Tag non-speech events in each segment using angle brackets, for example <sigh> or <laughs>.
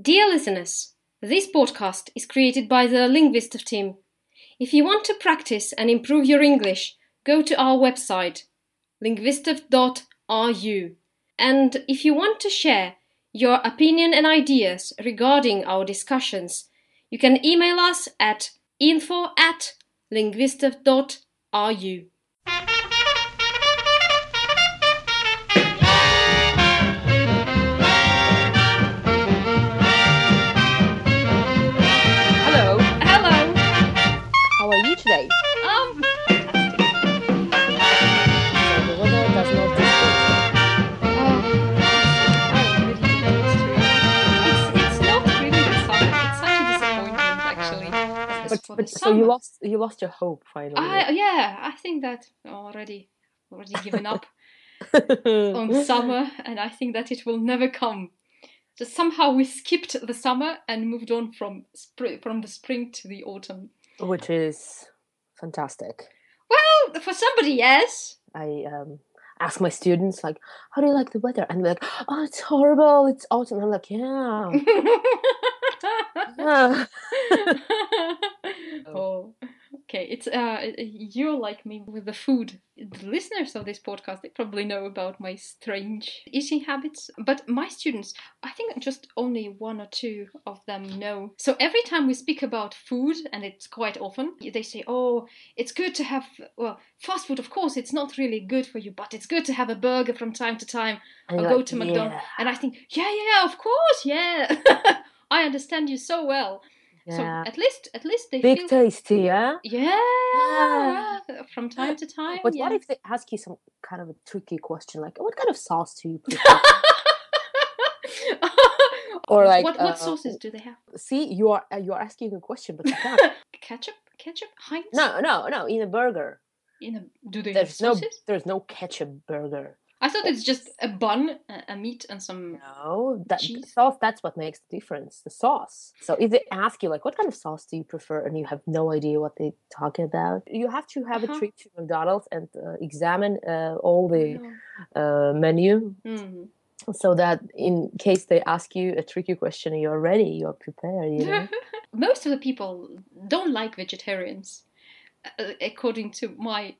Dear listeners, this podcast is created by the Linguistov team. If you want to practice and improve your English, go to our website linguistov.ru. And if you want to share your opinion and ideas regarding our discussions, you can email us at info at linguistov.ru. But, for but the so you lost you lost your hope finally. I, yeah, I think that already already given up <laughs> on summer, and I think that it will never come. Just somehow we skipped the summer and moved on from spring, from the spring to the autumn. Which is fantastic. Well, for somebody, yes. I um ask my students like, how do you like the weather? And they're like, oh, it's horrible. It's autumn. I'm like, yeah. <laughs> yeah. <laughs> oh, okay. It's uh, you're like me with the food. The listeners of this podcast, they probably know about my strange eating habits. But my students, I think just only one or two of them know. So every time we speak about food, and it's quite often, they say, "Oh, it's good to have well, fast food. Of course, it's not really good for you, but it's good to have a burger from time to time." And I'll go to McDonald's. "Yeah, And I think, yeah, yeah, yeah, of course, yeah. <laughs> I understand you so well. So Yeah. at least, at least they Big feel, tasty, yeah? yeah, from time to time. But yeah. what if they ask you some kind of a tricky question like, what kind of sauce do you <laughs> prefer? Or like, what what uh, sauces do they have? See, you are uh, you are asking a question, but you can't. <laughs> ketchup, ketchup, Heinz. no, no, no. In a burger, In a, do they there's no there's no ketchup burger. I thought it's just a bun, a, a meat, and some. No, that Cheese? sauce. That's what makes the difference. The sauce. So if they ask you like, what kind of sauce do you prefer, and you have no idea what they're talking about, you have to have Uh-huh. a trip to McDonald's and uh, examine uh, all the Oh. uh, menu, Mm. so that in case they ask you a tricky question, you're ready. You're prepared. You know. <laughs> Most of the people don't like vegetarians, according to my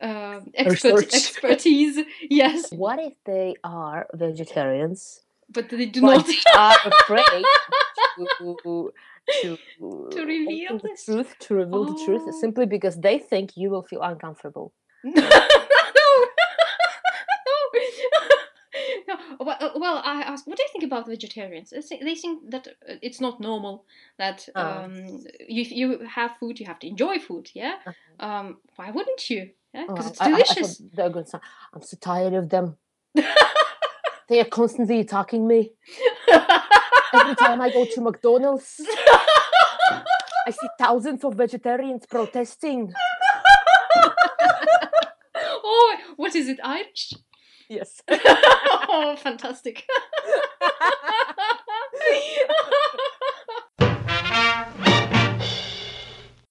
uh, <laughs> expert, expertise. Yes, what if they are vegetarians? but they do but not. are <laughs> afraid to to, To reveal the truth, to reveal the truth, Oh. simply because they think you will feel uncomfortable. <laughs> no, no, no. Well, uh, well, I asked, what do you think about vegetarians? They think, that uh, it's not normal that Oh. um, you you have food, you have to enjoy food. Yeah. Uh-huh. Um, why wouldn't you? Yeah, Oh, because it's I- I- I delicious. they're going to say, I'm so tired of them. <laughs> they are constantly attacking me. Every time I go to McDonald's, I see thousands of vegetarians protesting. <laughs> oh, what is it? Irish? Yes. oh, <laughs> <laughs> fantastic.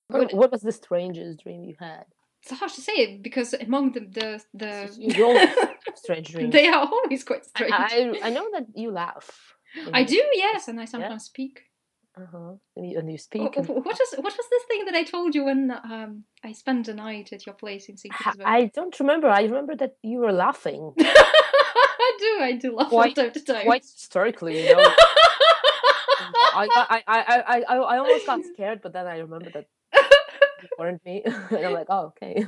what, what was the strangest dream you had? it's hard to say because among the the, the You always have strange dreams. they are always quite strange. I, I know that you laugh. I do, yes, and I sometimes speak. Uh huh. And you, and you speak. And, What was what was this thing that I told you when um, I spent the night at your place in St. Petersburg? I don't remember. I remember that you were laughing <laughs> I do, I do laugh Quite- from time to time. quite hysterically. You know. <laughs> I, I, I, I, I, I almost got scared, but then I remember that you warned me, <laughs> and I'm like, oh, okay.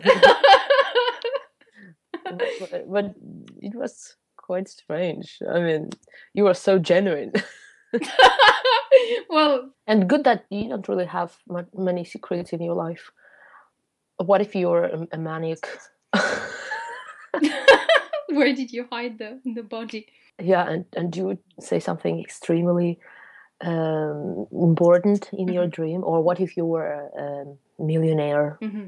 but, but it was quite strange. I mean, you were so genuine, <laughs> well, and good that you don't really have many secrets in your life. What if you were a, a maniac? <laughs> where did you hide the the body? yeah, and and you would say something extremely um, important in your dream, or what if you were a, a millionaire? hmm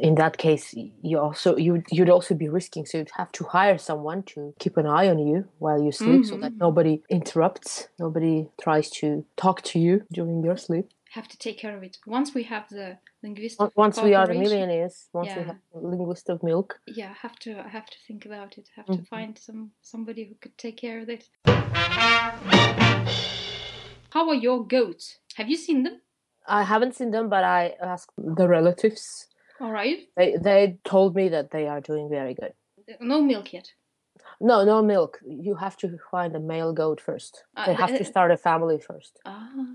in that case you also you you'd also be risking so you'd have to hire someone to keep an eye on you while you sleep so that Mhm. nobody interrupts nobody tries to talk to you during your sleep Have to take care of it. Once we have the linguistic once we are the millionaires once we have the Linguistov milk Yeah, I have to. I have to think about it. I have to Mhm. find some somebody who could take care of it. How are your goats? Have you seen them? I haven't seen them, but I asked the relatives. All right. They they told me that they are doing very good. No milk yet. No, no milk. You have to find a male goat first. Uh, They have uh, to start a family first. Ah.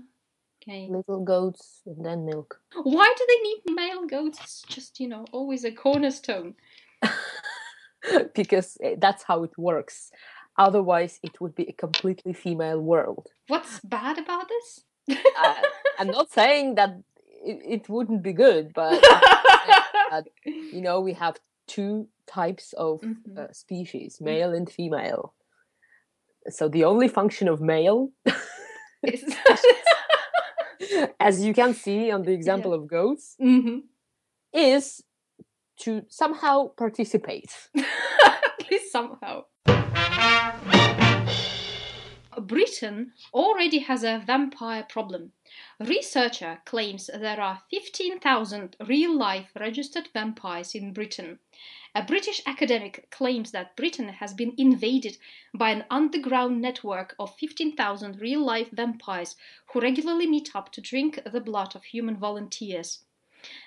Okay. Little goats and then milk. Why do they need male goats? It's just, you know, always a cornerstone. <laughs> because eh, that's how it works. Otherwise, it would be a completely female world. What's bad about this? I, I'm not saying that it, it wouldn't be good, but <laughs> you know, we have two types of Mhm. uh, species, male and female. So the only function of male, Is- <laughs> <laughs> as you can see on the example of goats, Mhm. is to somehow participate. At least somehow. Britain already has a vampire problem. Researcher claims there are 15,000 real life registered vampires in Britain. A British academic claims that Britain has been invaded by an underground network of 15,000 real life vampires who regularly meet up to drink the blood of human volunteers.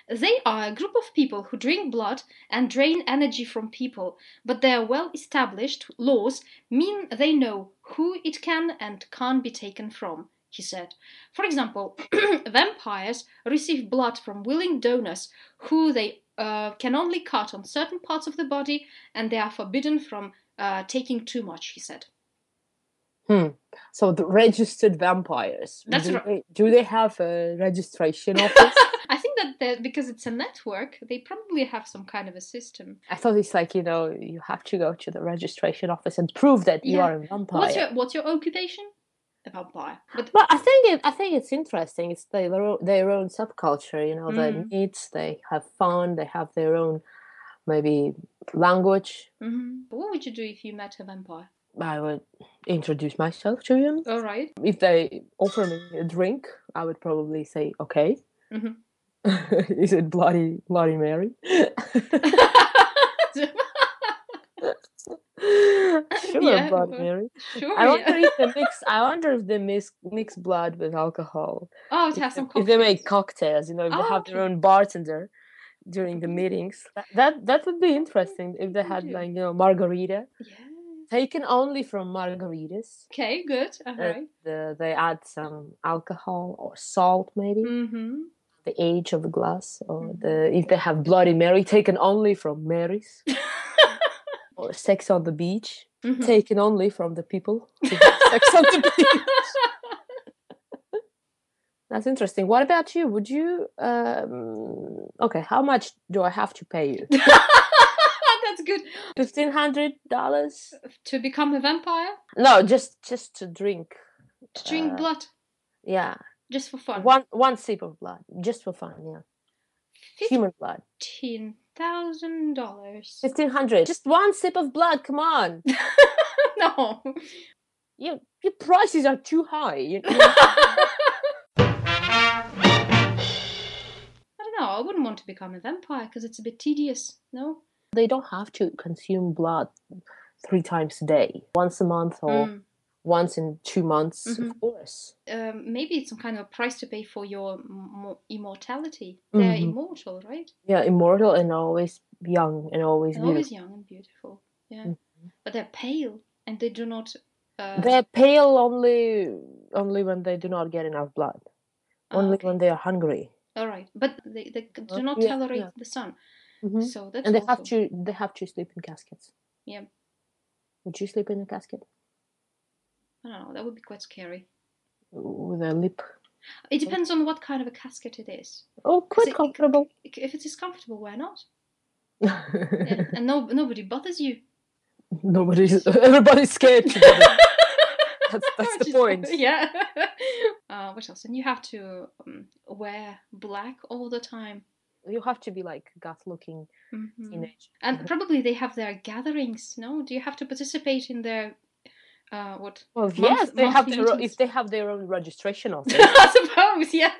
They are a group of people who drink blood and drain energy from people, but their well established laws mean they know who it can and can't be taken from, he said. For example, <clears throat> vampires receive blood from willing donors who they uh, can only cut on certain parts of the body and they are forbidden from uh, taking too much, he said. Hmm. So the registered vampires. That's do, right. they, do they have a registration office? That the- because it's a network, they probably have some kind of a system. I thought it's like you know you have to go to the registration office and prove that you are a vampire. What's your what's your occupation? A vampire. But But I think it, I think it's interesting. It's their own, their own subculture. You know, Mm. meet, they have fun, they have their own maybe language. Mhm. what would you do if you met a vampire? I would introduce myself to him. All right. If they offer me a drink, I would probably say okay. Mhm. <laughs> Is it Bloody Bloody Mary? <laughs> sure, Yeah, Bloody Mary. sure. I yeah. wonder if they mix. I wonder if they mix mix blood with alcohol. Oh, If, has some if they make cocktails. cocktails, you know, if they Oh, have their own bartender during the meetings. That that, would be interesting if they had like you know margarita Yeah. taken only from margaritas. Okay, good. All Uh, the, they add some alcohol or salt, maybe Mm-hmm. The age of the glass, or Mhm. the if they have Bloody Mary taken only from Marys, <laughs> or Sex on the Beach Mhm. taken only from the people <laughs> sex on the beach. That's interesting. What about you? Would you? Um, okay, how much do I have to pay you? <laughs> That's good. Fifteen hundred dollars? To become a vampire? No, just just to drink. To drink Uh, blood? Yeah, Just for fun? one one sip of blood, just for fun. Yeah, human blood. Fifteen thousand dollars. Fifteen hundred. Just one sip of blood. Come on, <laughs> No. your your prices are too high. You, <laughs> I don't know. I wouldn't want to become a vampire because it's a bit tedious. No. they don't have to consume blood three times a day, once a month or Mm. Once in two months, Mhm. of course. Um, maybe it's some kind of a price to pay for your m- immortality. They're Mhm. immortal, right? Yeah, immortal and always young and always They're beautiful. always young and beautiful. Yeah. Mhm. But they're pale and they do not. Uh, They're pale only only when they do not get enough blood. ah, Only okay. when they are hungry. All right, but they, they do Uh, not yeah, tolerate yeah. the sun, Mhm. so that's And they also, have to they have to sleep in caskets. Yeah. Would you sleep in a casket I don't know. That would be quite scary. with a lip? It depends on what kind of a casket it is. Oh, quite it- comfortable. If it is comfortable, why not? <laughs> Yeah. and no, nobody bothers you. Nobody's everybody's scared. it. <laughs> That's that's the point. Yeah. <laughs> uh, what else? And you have to um, wear black all the time. You have to be like goth looking Mhm. teenage. And probably they have their gatherings. No, do you have to participate in their uh, what? Well, Month- yes, they have monthly to. If they have their own registration <laughs> office. I suppose, yeah.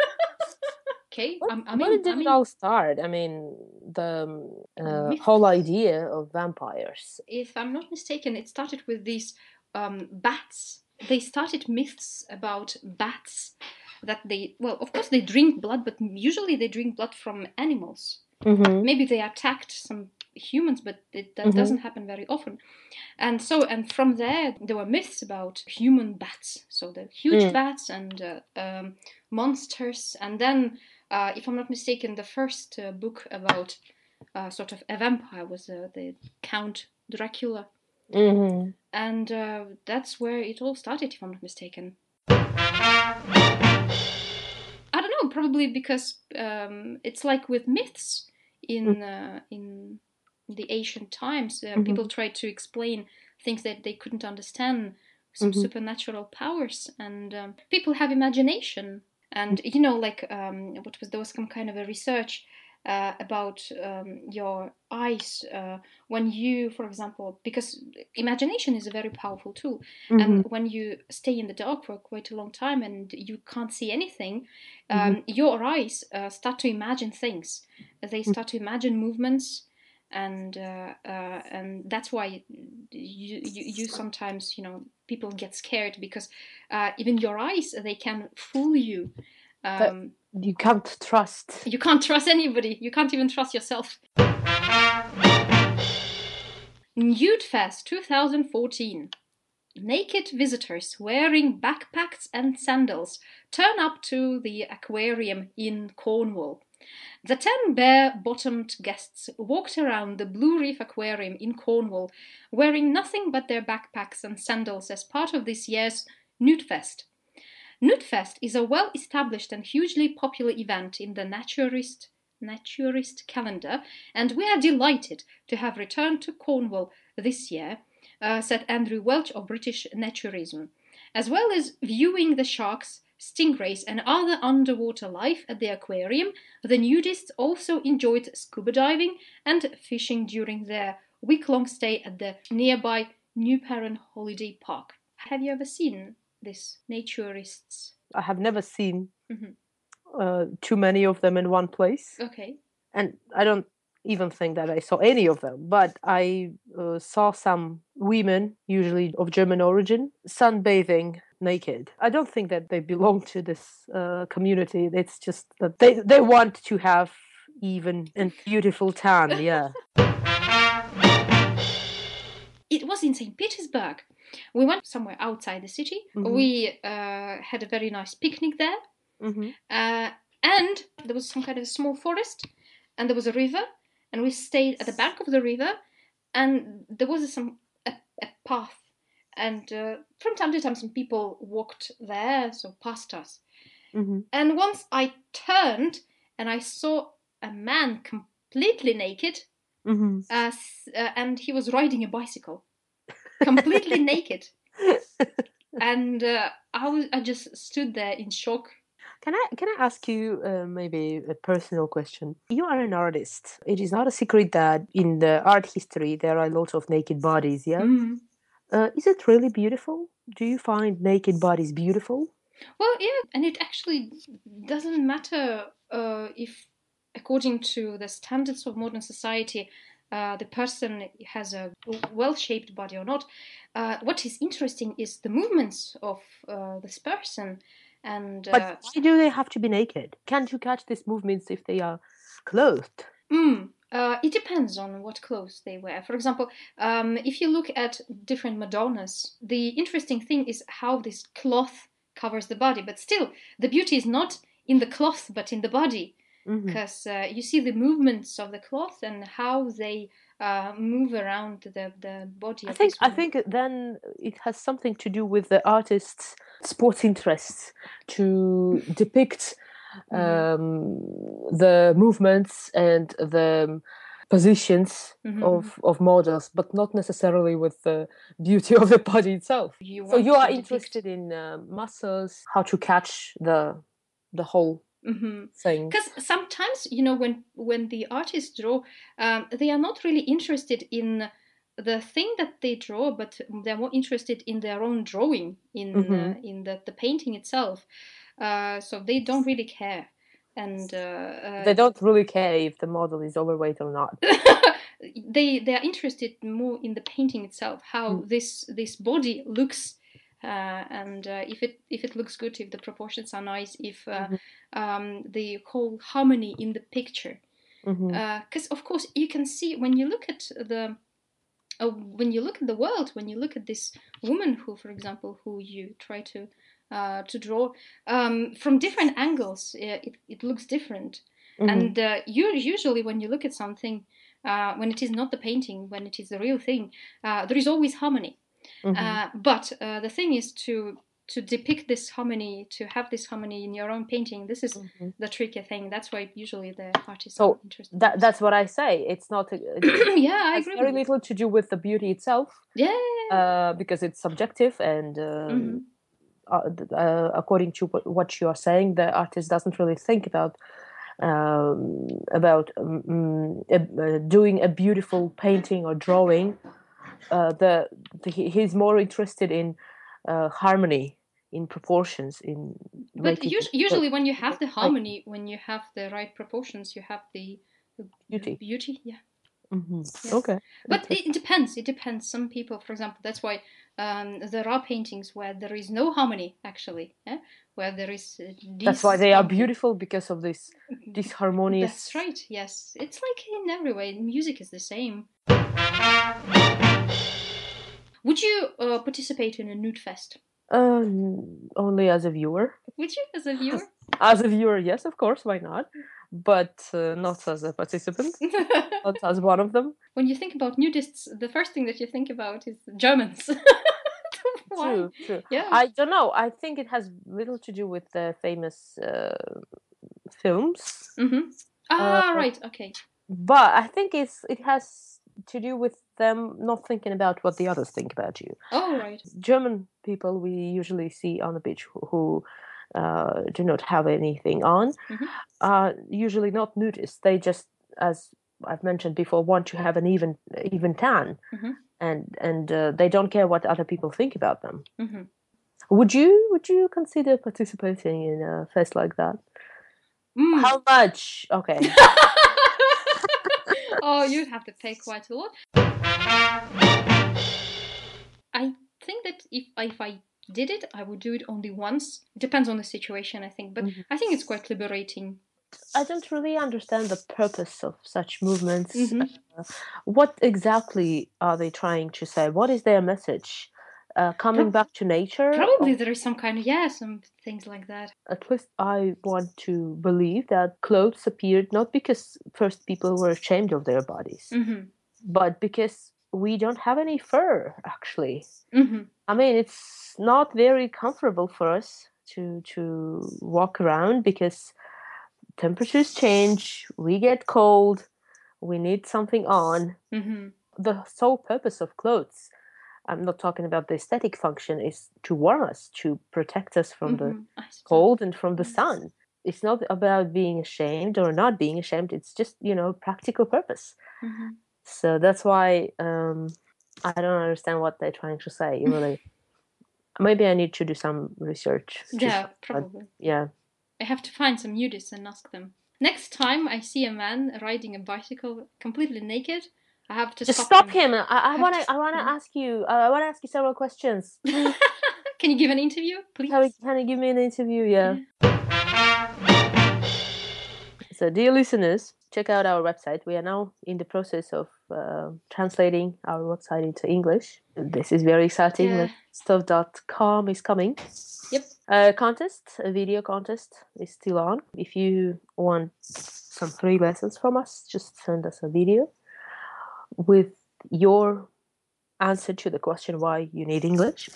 <laughs> okay, What, I'm, I where mean, did I mean, it all start? I mean, the um, uh, whole idea of vampires. if I'm not mistaken, it started with these um, bats they started myths about bats that they well of course they drink blood but usually they drink blood from animals Mm-hmm. maybe they attacked some humans but it, that Mhm. doesn't happen very often and so and from there there were myths about human bats so the huge Mm. bats and uh, um, monsters and then uh, if i'm not mistaken the first uh, book about uh, sort of a vampire was uh, the count dracula Mm-hmm. and uh, that's where it all started if i'm not mistaken i don't know probably because um, it's like with myths in uh, in the ancient times uh, Mhm. people tried to explain things that they couldn't understand some Mhm. supernatural powers and um, people have imagination and you know like um, what was there was some kind of a research uh, about um, your eyes uh, when you for example because imagination is a very powerful tool Mm-hmm. and when you stay in the dark for quite a long time and you can't see anything um, your eyes uh, start to imagine things they start to imagine movements and uh, uh, and that's why you, you you sometimes you know people get scared because uh, even your eyes they can fool you um, You can't trust. you can't trust anybody. You can't even trust yourself. Nude Fest 2014. Naked visitors wearing backpacks and sandals turn up to the aquarium in Cornwall. The ten bare bottomed guests walked around the Blue Reef Aquarium in Cornwall wearing nothing but their backpacks and sandals as part of this year's Nude Fest. Is a well established and hugely popular event in the naturist, naturist calendar, and we are delighted to have returned to Cornwall this year, uh, said Andrew Welch of British Naturism. As well as viewing the sharks, stingrays, and other underwater life at the aquarium, the nudists also enjoyed scuba diving and fishing during their week long stay at the nearby Newperran Holiday Park. Have you ever seen this naturists? I have never seen Mhm. uh, too many of them in one place, Okay. and I don't even think that I saw any of them. But I uh, saw some women, usually of German origin, sunbathing naked. I don't think that they belong to this uh, community. It's just that they they want to have even and beautiful tan. <laughs> Yeah. It was in St. Petersburg. We went somewhere outside the city. Mhm. We uh, had a very nice picnic there. hmm Uh, and there was some kind of a small forest, and there was a river, and we stayed at the bank of the river, and there was some a, a path, and uh, from time to time some people walked there, so past us. hmm And once I turned and I saw a man completely naked, hmm uh, uh, and he was riding a bicycle, completely <laughs> naked, and uh, I was I just stood there in shock. Can I can I ask you uh, maybe a personal question? You are an artist. It is not a secret that in the art history there are a lot of naked bodies. Yeah, Mm. Uh, is it really beautiful? Do you find naked bodies beautiful? Well, yeah, and it actually doesn't matter uh, if, according to the standards of modern society, uh, the person has a well shaped body or not. Uh, what is interesting is the movements of uh, this person. And But uh, why do they have to be naked? Can't you catch these movements if they are clothed? Mm, uh, it depends on what clothes they wear. For example, um, if you look at different Madonnas, the interesting thing is how this cloth covers the body. But still, the beauty is not in the cloth, but in the body, because uh, you see the movements of the cloth and how they uh, move around the, the body. I think I think then it has something to do with the artist's sports interests to depict. Um, the movements and the positions Mhm. of of models, but not necessarily with the beauty <laughs> of the body itself. You So you are interested in uh, muscles, how to catch the the whole Mhm. thing. because sometimes you know when when the artists draw um, they are not really interested in the thing that they draw but they're more interested in their own drawing in uh, Mhm. in the, the painting itself uh, so they don't really care and uh, uh, They don't really care if the model is overweight or not. <laughs> they they are interested more in the painting itself how Mm. this this body looks uh, and uh, if it if it looks good, if the proportions are nice, if uh, Mhm. um, the whole harmony in the picture, because of course you can see when you look at the uh, when you look at the world, when you look at this woman who, for example, who you try to uh, to draw um, from different angles, uh, it, it looks different. Mhm. And uh, you, usually, when you look at something, uh, when it is not the painting, when it is the real thing, uh, there is always harmony. Mhm. Uh, but uh, the thing is to to depict this harmony, to have this harmony in your own painting. This is Mhm. the tricky thing. That's why usually the artists So, are interested. That that's what I say. It's not. A, <clears throat> it yeah, I agree. very little to do with the beauty itself, Yeah. uh, because it's subjective and. Um, Mhm. uh, uh, according to what, what you are saying, the artist doesn't really think about um, about um, mm, uh, doing a beautiful painting or drawing. Uh, the, the he's more interested in uh, harmony, in proportions, in. But us- usually, when you have the harmony, when you have the right proportions, you have the, the Beauty. Beauty, yeah. Mhm. Yes. Okay. But it, it depends. It depends. Some people, for example, that's why um, there are paintings where there is no harmony, actually, yeah? where there is. Uh, That's why they are beautiful because of this disharmonious. That's right. Yes, it's like in every way. Music is the same. Would you uh, participate in a nude fest? Uh, only as a viewer. Would you, as a viewer? As a viewer, yes, of course, why not? But uh, not as a participant, <laughs> not as one of them. when you think about nudists, the first thing that you think about is Germans. <laughs> True, true. Yeah. I don't know. I think it has little to do with the famous uh, films, Mm-hmm. Ah, Uh, right. Okay. but I think it's it has to do with them not thinking about what the others think about you. Oh, right. German people we usually see on the beach who, who uh, do not have anything on Mhm. are usually not nudists. They just, as I've mentioned before, want to have an even even tan, Mhm. and and uh, they don't care what other people think about them. hmm Would you would you consider participating in a fest like that? Mm. How much? Okay. <laughs> oh, <laughs> you'd have to pay quite a lot. I think that if if I did it, I would do it only once. It depends on the situation, I think. But Mhm. I think it's quite liberating. I don't really understand the purpose of such movements. Mhm. Uh, what exactly are they trying to say? What is their message? Uh, coming back to nature? Probably Or there is some kind of yeah, some things like that. at least I want to believe that clothes appeared not because first people were ashamed of their bodies, hmm but because we don't have any fur actually. hmm I mean, it's not very comfortable for us to to walk around because temperatures change, we get cold, we need something on. hmm The sole purpose of clothes, I'm not talking about the aesthetic function, is to warm us, to protect us from the Mm-hmm. cold and from the sun. It's not about being ashamed or not being ashamed. It's just you know practical purpose. hmm So that's why um, I don't understand what they're trying to say. <laughs> Really, maybe I need to do some research. Yeah, probably. Yeah. I have to find some nudists and ask them. Next time I see a man riding a bicycle completely naked, I have to Just stop, stop him. I, I want to. I want to ask you. Uh, I want to ask you several questions. <laughs> Can you give an interview, please? can, you, can you give me an interview? Yeah. So, dear listeners, check out our website. We are now in the process of uh, translating our website into English. This is very exciting. Yeah. Stuff.com is coming. Yep. A contest, a video contest, is still on. If you want some free lessons from us, just send us a video with your answer to the question why you need English.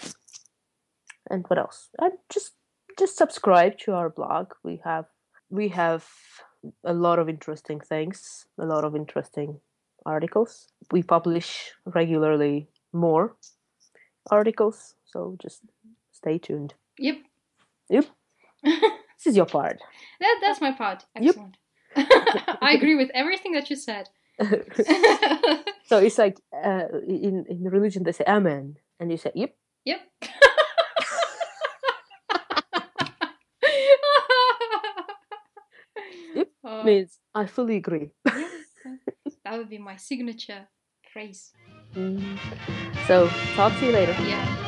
And what else? And just just subscribe to our blog. We have we have a lot of interesting things, a lot of interesting articles. We publish regularly more articles, so just stay tuned. Yep. Yep. <laughs> This is your part. That, that's my part. Yep. Excellent. <laughs> I agree with everything that you said. <laughs> so it's like uh, in in religion they say amen, and you say yep. yep. <laughs> Yep, <laughs> Oh, Means I fully agree. yes. that would be my signature phrase. Mm. So talk to you later. Yeah.